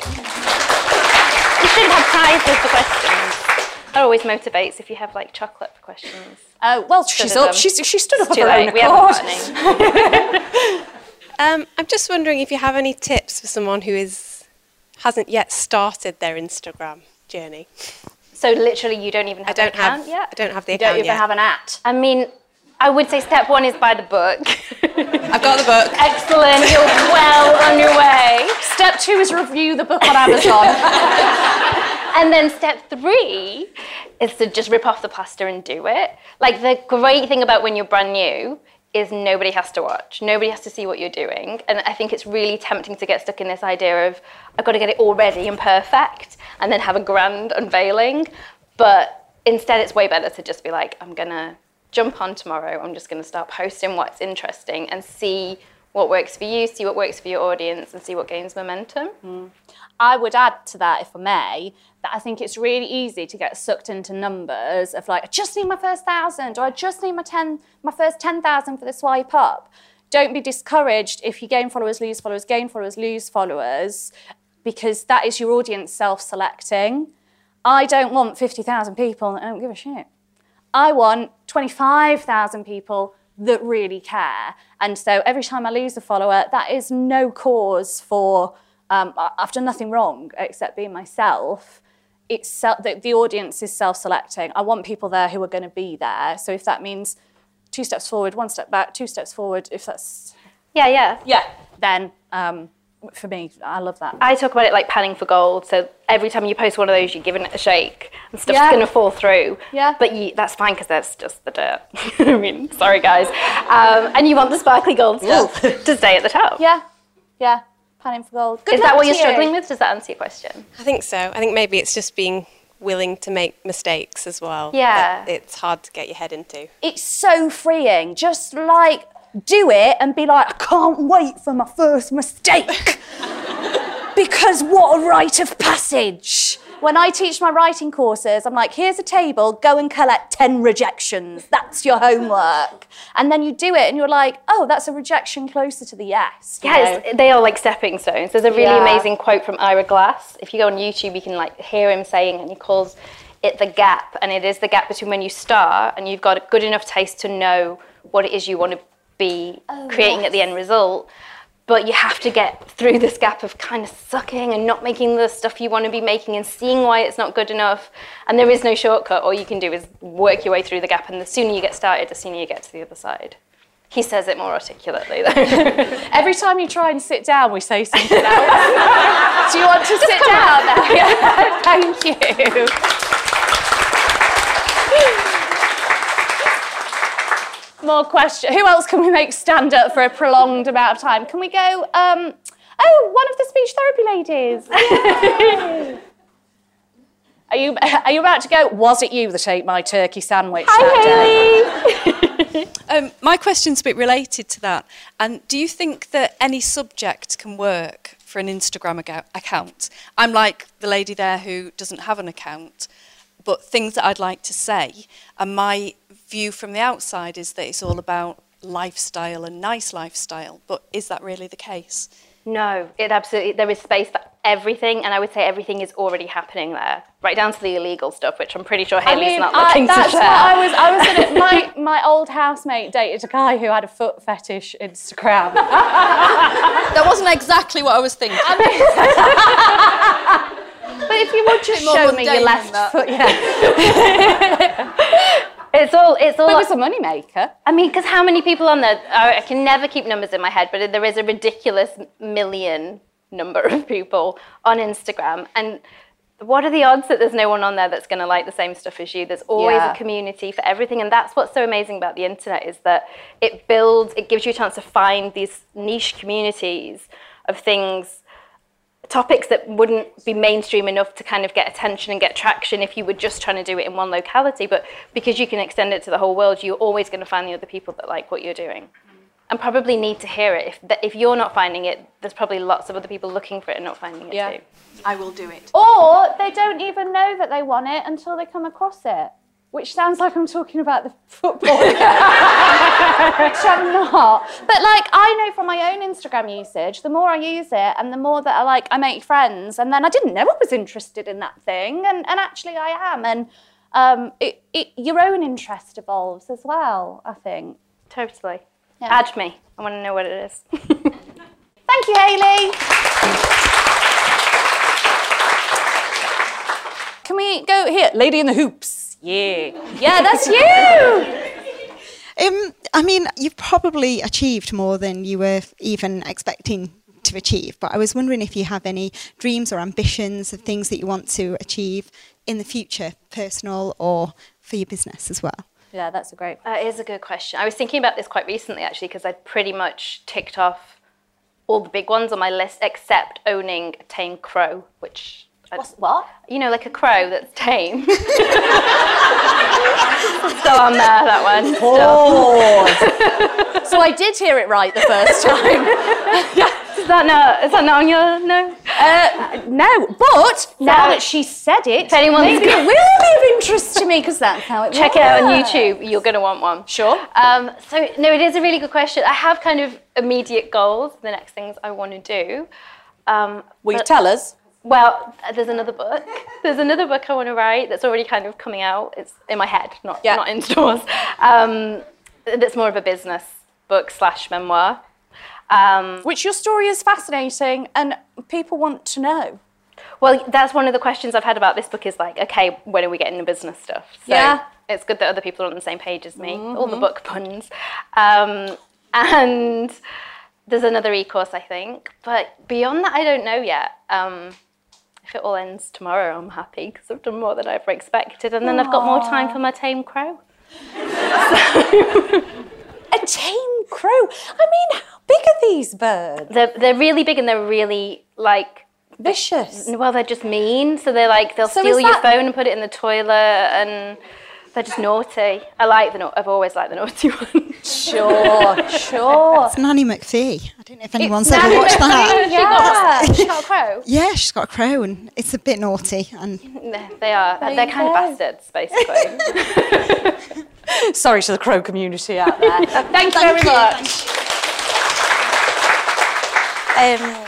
You should have prizes for questions. That always motivates if you have like chocolate for questions. Oh well, she's up. She's she stood up of her own late. We haven't accord. Um, I'm just wondering if you have any tips for someone who is hasn't yet started their Instagram journey. So literally, you don't even have I don't an account have. yet. I don't have the You don't even yet. have an at. I mean, I would say step one is buy the book. I've got the book. Excellent. You're well on your way. Step two is review the book on Amazon. And then step three is to just rip off the plaster and do it. Like the great thing about when you're brand new is nobody has to watch. Nobody has to see what you're doing. And I think it's really tempting to get stuck in this idea of I've got to get it all ready and perfect and then have a grand unveiling. But instead it's way better to just be like, I'm gonna jump on tomorrow, I'm just gonna start posting what's interesting and see what works for you, see what works for your audience, and see what gains momentum. Mm. I would add to that, if I may, that I think it's really easy to get sucked into numbers of like, I just need my first thousand, or I just need my ten, my first ten thousand for the swipe up. Don't be discouraged if you gain followers, lose followers, gain followers, lose followers, because that is your audience self-selecting. I don't want fifty thousand people that don't give a shit. I want 25,000 people that really care. And so every time I lose a follower, that is no cause for, um, I've done nothing wrong except being myself. It's self, the, the audience is self selecting. I want people there who are going to be there. So if that means two steps forward, one step back, two steps forward, if that's, Yeah, yeah. yeah, then um, for me, I love that. I talk about it like panning for gold. So every time you post one of those, you're giving it a shake, and stuff's Yeah. going to fall through. Yeah. But you, that's fine because that's just the dirt. I mean, sorry guys. Um, and you want the sparkly gold stuff to stay at the top. Yeah, yeah, panning for gold. Good Is that what you're you. struggling with? Does that answer your question? I think so. I think maybe it's just being willing to make mistakes as well. Yeah. It's hard to get your head into. it's so freeing. Just like do it and be like, I can't wait for my first mistake. because what a rite of passage. When I teach my writing courses, I'm like, here's a table, go and collect 10 rejections. That's your homework. And then you do it and you're like, oh, that's a rejection closer to the yes. Yeah, know? they are like stepping stones. There's a really Yeah. amazing quote from Ira Glass. If you go on YouTube, you can like hear him saying, and he calls it the gap, and it is the gap between when you start and you've got a good enough taste to know what it is you want to be oh, creating at the end result. But you have to get through this gap of kind of sucking and not making the stuff you want to be making and seeing why it's not good enough. And there is no shortcut. All you can do is work your way through the gap, and the sooner you get started, the sooner you get to the other side. He says it more articulately, though. Every time you try and sit down, we say something else. Do you want to sit down now? Yeah, Thank you. More questions. Who else can we make stand up for a prolonged amount of time? Can we go? Um, oh, one of the speech therapy ladies. Are you, are you about to go? Was it you that ate my turkey sandwich that day? Um, my question's a bit related to that. And do you think that any subject can work for an Instagram aga- account? I'm like the lady there who doesn't have an account, but things that I'd like to say. And my view from the outside is that it's all about lifestyle and nice lifestyle, but is that really the case? No, it absolutely there is space for everything, and I would say everything is already happening there, right down to the illegal stuff, which I'm pretty sure Haley's not I- looking that's to what share. I was. I was gonna. My my old housemate dated a guy who had a foot fetish Instagram. That wasn't exactly what I was thinking. But if you would just show me your left foot, yeah, it's all it's all it was a moneymaker. I mean, because how many people on there? I I can never keep numbers in my head, but there is a ridiculous million number of people on Instagram. And what are the odds that there's no one on there that's going to like the same stuff as you? There's always Yeah. a community for everything. And that's what's so amazing about the internet is that it builds, it gives you a chance to find these niche communities of things topics that wouldn't be mainstream enough to kind of get attention and get traction if you were just trying to do it in one locality. But because you can extend it to the whole world, you're always going to find the other people that like what you're doing. Mm. And probably need to hear it. If, if you're not finding it, there's probably lots of other people looking for it and not finding it Yeah. too. I will do it. Or they don't even know that they want it until they come across it. Which sounds like I'm talking about the football, which I'm not. But like I know from my own Instagram usage, the more I use it and the more that I like I make friends, and then I didn't know I was interested in that thing, and, and actually I am. And um, it, it, your own interest evolves as well, I think. Totally. Yeah. Add me. I want to know what it is. Thank you, Hayley. Can we go here? Lady in the hoops. Yeah. Yeah, that's you. Um, I mean, you've probably achieved more than you were even expecting to achieve, but I was wondering if you have any dreams or ambitions of things that you want to achieve in the future, personal or for your business as well. Yeah, that's a great. That is a good question. I was thinking about this quite recently actually because I'd pretty much ticked off all the big ones on my list except owning a tame crow, which What's, what? you know, like a crow that's tame. Still on there, that one. Still. So I did hear it right the first time. Is that not? Is that not on your no? Uh, no, but now that she said it, anyone's maybe it will be of interest to me because that's how it works. Check it out on. YouTube. You're gonna want one. Sure. Um, so no, it is a really good question. I have kind of immediate goals. The next things I want to do. Um, Will you tell us? Well, uh, there's another book. There's another book I want to write that's already kind of coming out. It's in my head, not Yeah. not in stores. Um, that's more of a business book slash memoir. Um, Which your story is fascinating and people want to know. well, that's one of the questions I've had about this book. Is like, okay, when are we getting the business stuff? So Yeah. It's good that other people are on the same page as me. All the book puns. Um, and there's another e-course, I think. But beyond that, I don't know yet. Um, if it all ends tomorrow, I'm happy because I've done more than I ever expected. And then I've got more time for my tame crow. A tame crow. I mean, how big are these birds? They're, they're really big and they're really like Vicious. Well, they're just mean. So they're like they'll So steal is your phone and put it in the toilet, and they're just naughty. I like the. nau- I've always liked the naughty ones. Sure, sure. It's Nanny McPhee. I don't know if anyone's Nanny ever watched that. Yeah. She got, she got a crow. Yeah, she's got a crow and it's a bit naughty. And They are. They're kind of bastards, basically. Sorry to the crow community out there. Thank you very you. much. Um,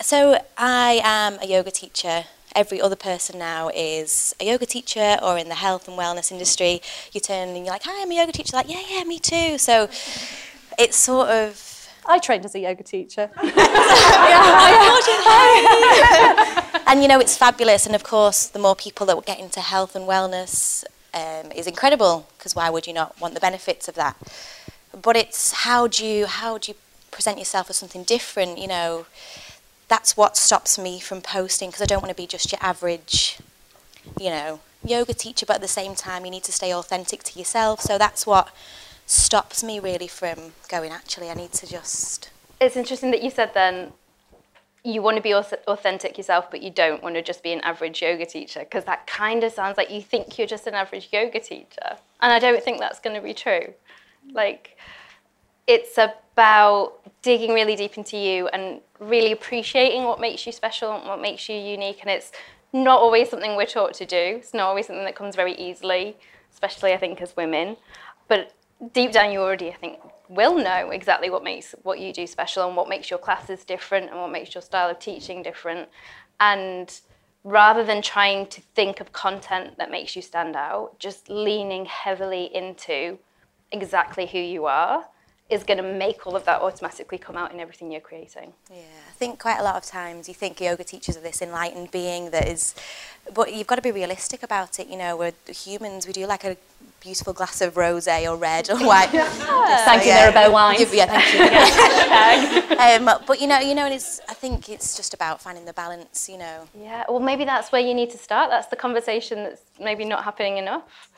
so I am a yoga teacher. Every other person now is a yoga teacher or in the health and wellness industry. You turn and you're like, hi, I'm a yoga teacher. Like, yeah, yeah, me too. So it's sort of I trained as a yoga teacher. and you know it's fabulous and of course the more people that get into health and wellness um, is incredible because why would you not want the benefits of that but it's how do you how do you present yourself as something different you know that's what stops me from posting because i don't want to be just your average you know yoga teacher but at the same time you need to stay authentic to yourself so that's what stops me really from going actually i need to just it's interesting that you said then you want to be authentic yourself, but you don't want to just be an average yoga teacher because that kind of sounds like you think you're just an average yoga teacher, and I don't think that's going to be true. Like, it's about digging really deep into you and really appreciating what makes you special and what makes you unique, and it's not always something we're taught to do. It's not always something that comes very easily, especially I think as women. But deep down you already, I think, will know exactly what makes what you do special and what makes your classes different and what makes your style of teaching different. And rather than trying to think of content that makes you stand out, just leaning heavily into exactly who you are is going to make all of that automatically come out in everything you're creating. Yeah, I think quite a lot of times you think yoga teachers are this enlightened being that is, but you've got to be realistic about it. You know, we're humans. We do like a beautiful glass of rosé or red or white. Thank you, Mirabeau wine. Yeah, thank you. um, but you know, you know, and it's. I think it's just about finding the balance. You know. Yeah, well, maybe that's where you need to start. That's the conversation that's maybe not happening enough.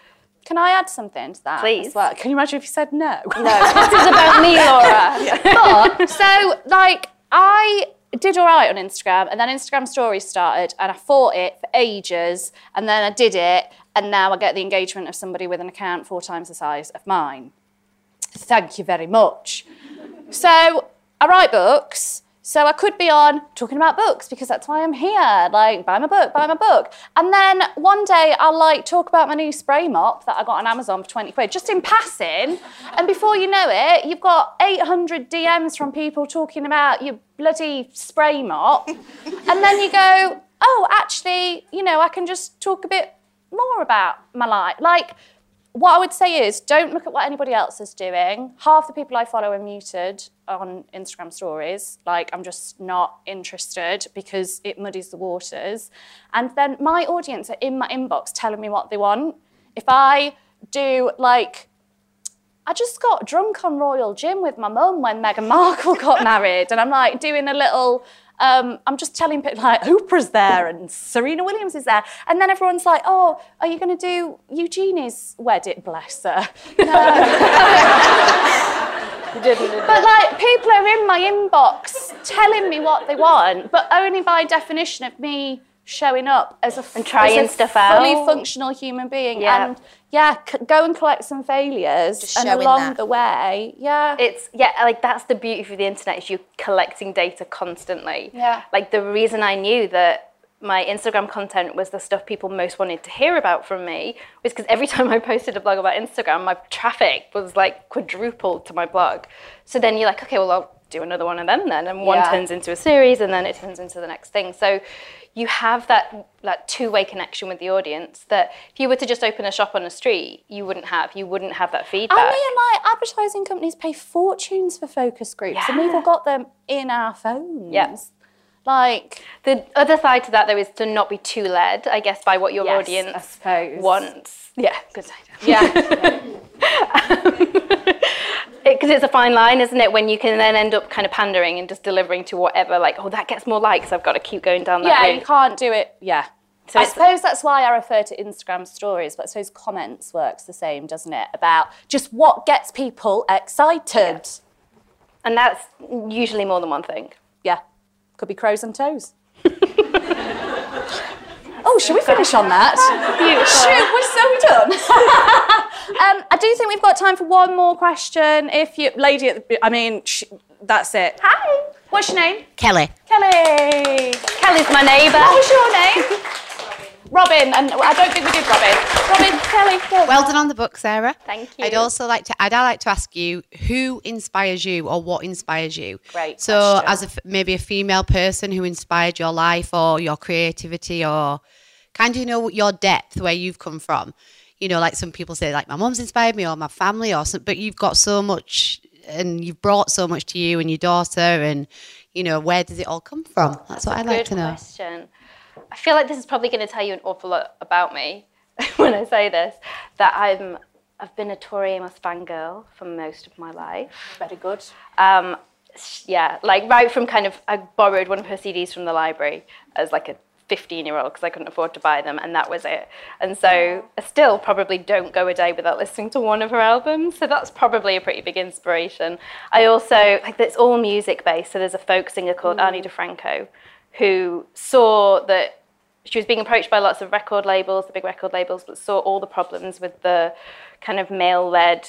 Can I add something to that? Please. As well? Can you imagine if you said no? No, this is about me, Laura. but so like I did all right on Instagram, and then Instagram stories started, and I fought it for ages, and then I did it, and now I get the engagement of somebody with an account four times the size of mine. Thank you very much. So I write books. So I could be on talking about books because that's why I'm here. Like, buy my book, buy my book. And then one day I'll like talk about my new spray mop that I got on Amazon for 20 quid, just in passing. And before you know it, you've got 800 DMs from people talking about your bloody spray mop. and then you go, oh, actually, you know, I can just talk a bit more about my life. Like, what I would say is don't look at what anybody else is doing. Half the people I follow are muted on Instagram stories. Like, I'm just not interested because it muddies the waters. And then my audience are in my inbox telling me what they want. If I do, like, I just got drunk on Royal Gym with my mum when Meghan Markle got married, and I'm like doing a little. Um, I'm just telling people like Oprah's there and Serena Williams is there, and then everyone's like, "Oh, are you going to do Eugenie's wedding?" Bless her. But like people are in my inbox telling me what they want, but only by definition of me showing up as a And trying as a stuff fully functional human being. Yeah. And yeah, c- go and collect some failures, Just and along that. the way, yeah. It's yeah, like that's the beauty of the internet is you're collecting data constantly. Yeah. Like the reason I knew that my Instagram content was the stuff people most wanted to hear about from me was because every time I posted a blog about Instagram, my traffic was like quadrupled to my blog. So then you're like, okay, well I'll do another one of them then, and one Yeah. turns into a series, and then it turns into the next thing. So you have that that two-way connection with the audience that if you were to just open a shop on the street, you wouldn't have. You wouldn't have that feedback. and me and like advertising companies pay fortunes for focus groups, and we've all got them in our phones. Yeah. Like, The other side to that, though, is to not be too led, I guess, by what your Yes, audience I suppose. wants. Yeah, good side. yeah. Because it's a fine line, isn't it? When you can then end up kind of pandering and just delivering to whatever, like, oh, that gets more likes, I've got to keep going down that yeah, route. you can't do it. Yeah. So I suppose that's why I refer to Instagram stories, but I suppose comments works the same, doesn't it? About just what gets people excited. And that's usually more than one thing. Yeah. Could be crows and toes. oh, should we finish on that? Shoot, we're so done. um, I do think we've got time for one more question. If you, lady at the, I mean, sh- that's it. Hi. What's your name? Kelly. Kelly. Kelly's my neighbour. What was your name? Robin, and I don't think we did Robin. Robin, Kelly, go. Well done on the book, Sara. Thank you. I'd also like to. I'd like to ask you who inspires you, or what inspires you. Great So, question. as a maybe a female person who inspired your life or your creativity, or kind of you know your depth where you've come from. You know, like some people say, like my mum's inspired me, or my family, or something. But you've got so much, and you've brought so much to you and your daughter, and you know, where does it all come from? That's what I'd like to know. question. I feel like this is probably going to tell you an awful lot about me when I say this. That I'm, I've been a Tori Amos fangirl for most of my life. Very good. Um, yeah, like right from kind of, I borrowed one of her CDs from the library as like a 15 year old because I couldn't afford to buy them, and that was it. And so I still probably don't go a day without listening to one of her albums. So that's probably a pretty big inspiration. I also, like, it's all music based. So there's a folk singer called Ani DiFranco who saw that she was being approached by lots of record labels, the big record labels, but saw all the problems with the kind of male led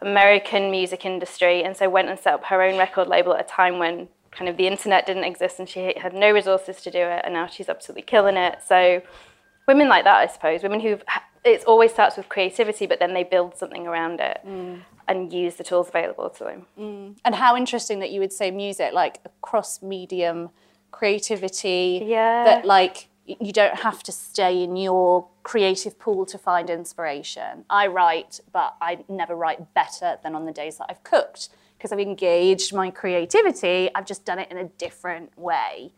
American music industry, and so went and set up her own record label at a time when kind of the internet didn't exist and she had no resources to do it, and now she's absolutely killing it. So, women like that, I suppose, women who've it always starts with creativity, but then they build something around it mm. and use the tools available to them. Mm. And how interesting that you would say music, like a cross medium creativity. Yeah. That like you don't have to stay in your creative pool to find inspiration. I write, but I never write better than on the days that I've cooked because I've engaged my creativity. I've just done it in a different way.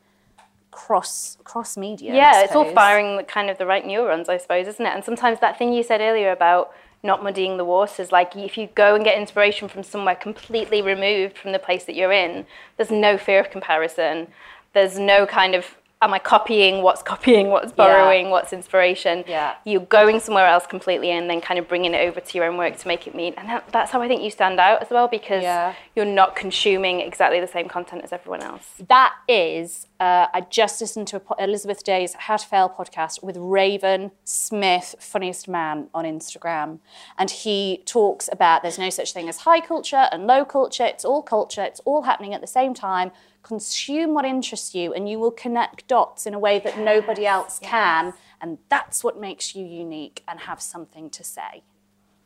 Cross cross media. Yeah, it's all firing the kind of the right neurons, I suppose, isn't it? And sometimes that thing you said earlier about not muddying the waters, like if you go and get inspiration from somewhere completely removed from the place that you're in, there's no fear of comparison. There's no kind of am I copying what's copying, what's borrowing, what's inspiration. Yeah. You're going somewhere else completely and then kind of bringing it over to your own work to make it mean. And that, that's how I think you stand out as well because Yeah. you're not consuming exactly the same content as everyone else. That is, uh, I just listened to a po- Elizabeth Day's How to Fail podcast with Raven Smith, funniest man on Instagram. And he talks about there's no such thing as high culture and low culture. It's all culture, it's all happening at the same time. Consume what interests you, and you will connect dots in a way that nobody else can. And that's what makes you unique and have something to say.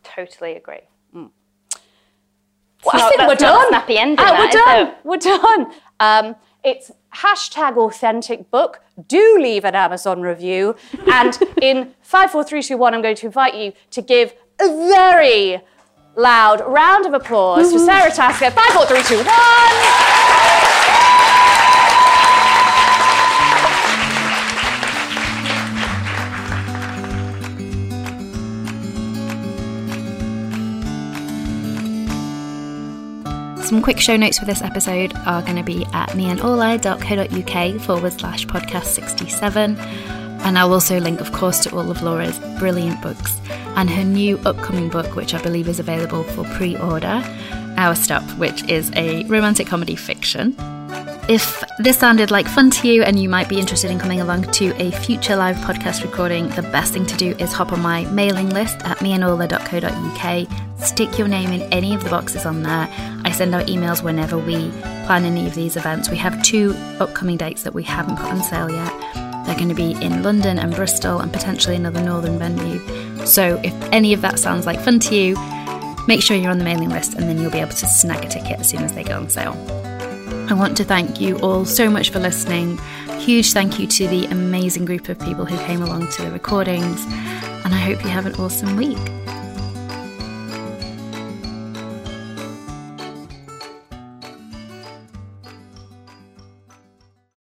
Totally agree. Well, It's I think we're not done. snappy ending, that, we're done. We're done. Um, it's hashtag authentic book. Do leave an Amazon review. And in five, four, three, two, one, I'm going to invite you to give a very loud round of applause for Sara Tasker. Five, four, three, two, one. Some quick show notes for this episode are going to be at meandorla.co.uk forward slash podcast 67. And I'll also link, of course, to all of Laura's brilliant books and her new upcoming book, which I believe is available for pre order Our Stop, which is a romantic comedy fiction. If this sounded like fun to you and you might be interested in coming along to a future live podcast recording, the best thing to do is hop on my mailing list at meandorla.co.uk. Stick your name in any of the boxes on there. I send out emails whenever we plan any of these events. We have two upcoming dates that we haven't put on sale yet. They're going to be in London and Bristol and potentially another northern venue. So if any of that sounds like fun to you, make sure you're on the mailing list and then you'll be able to snag a ticket as soon as they go on sale. I want to thank you all so much for listening. Huge thank you to the amazing group of people who came along to the recordings, and I hope you have an awesome week.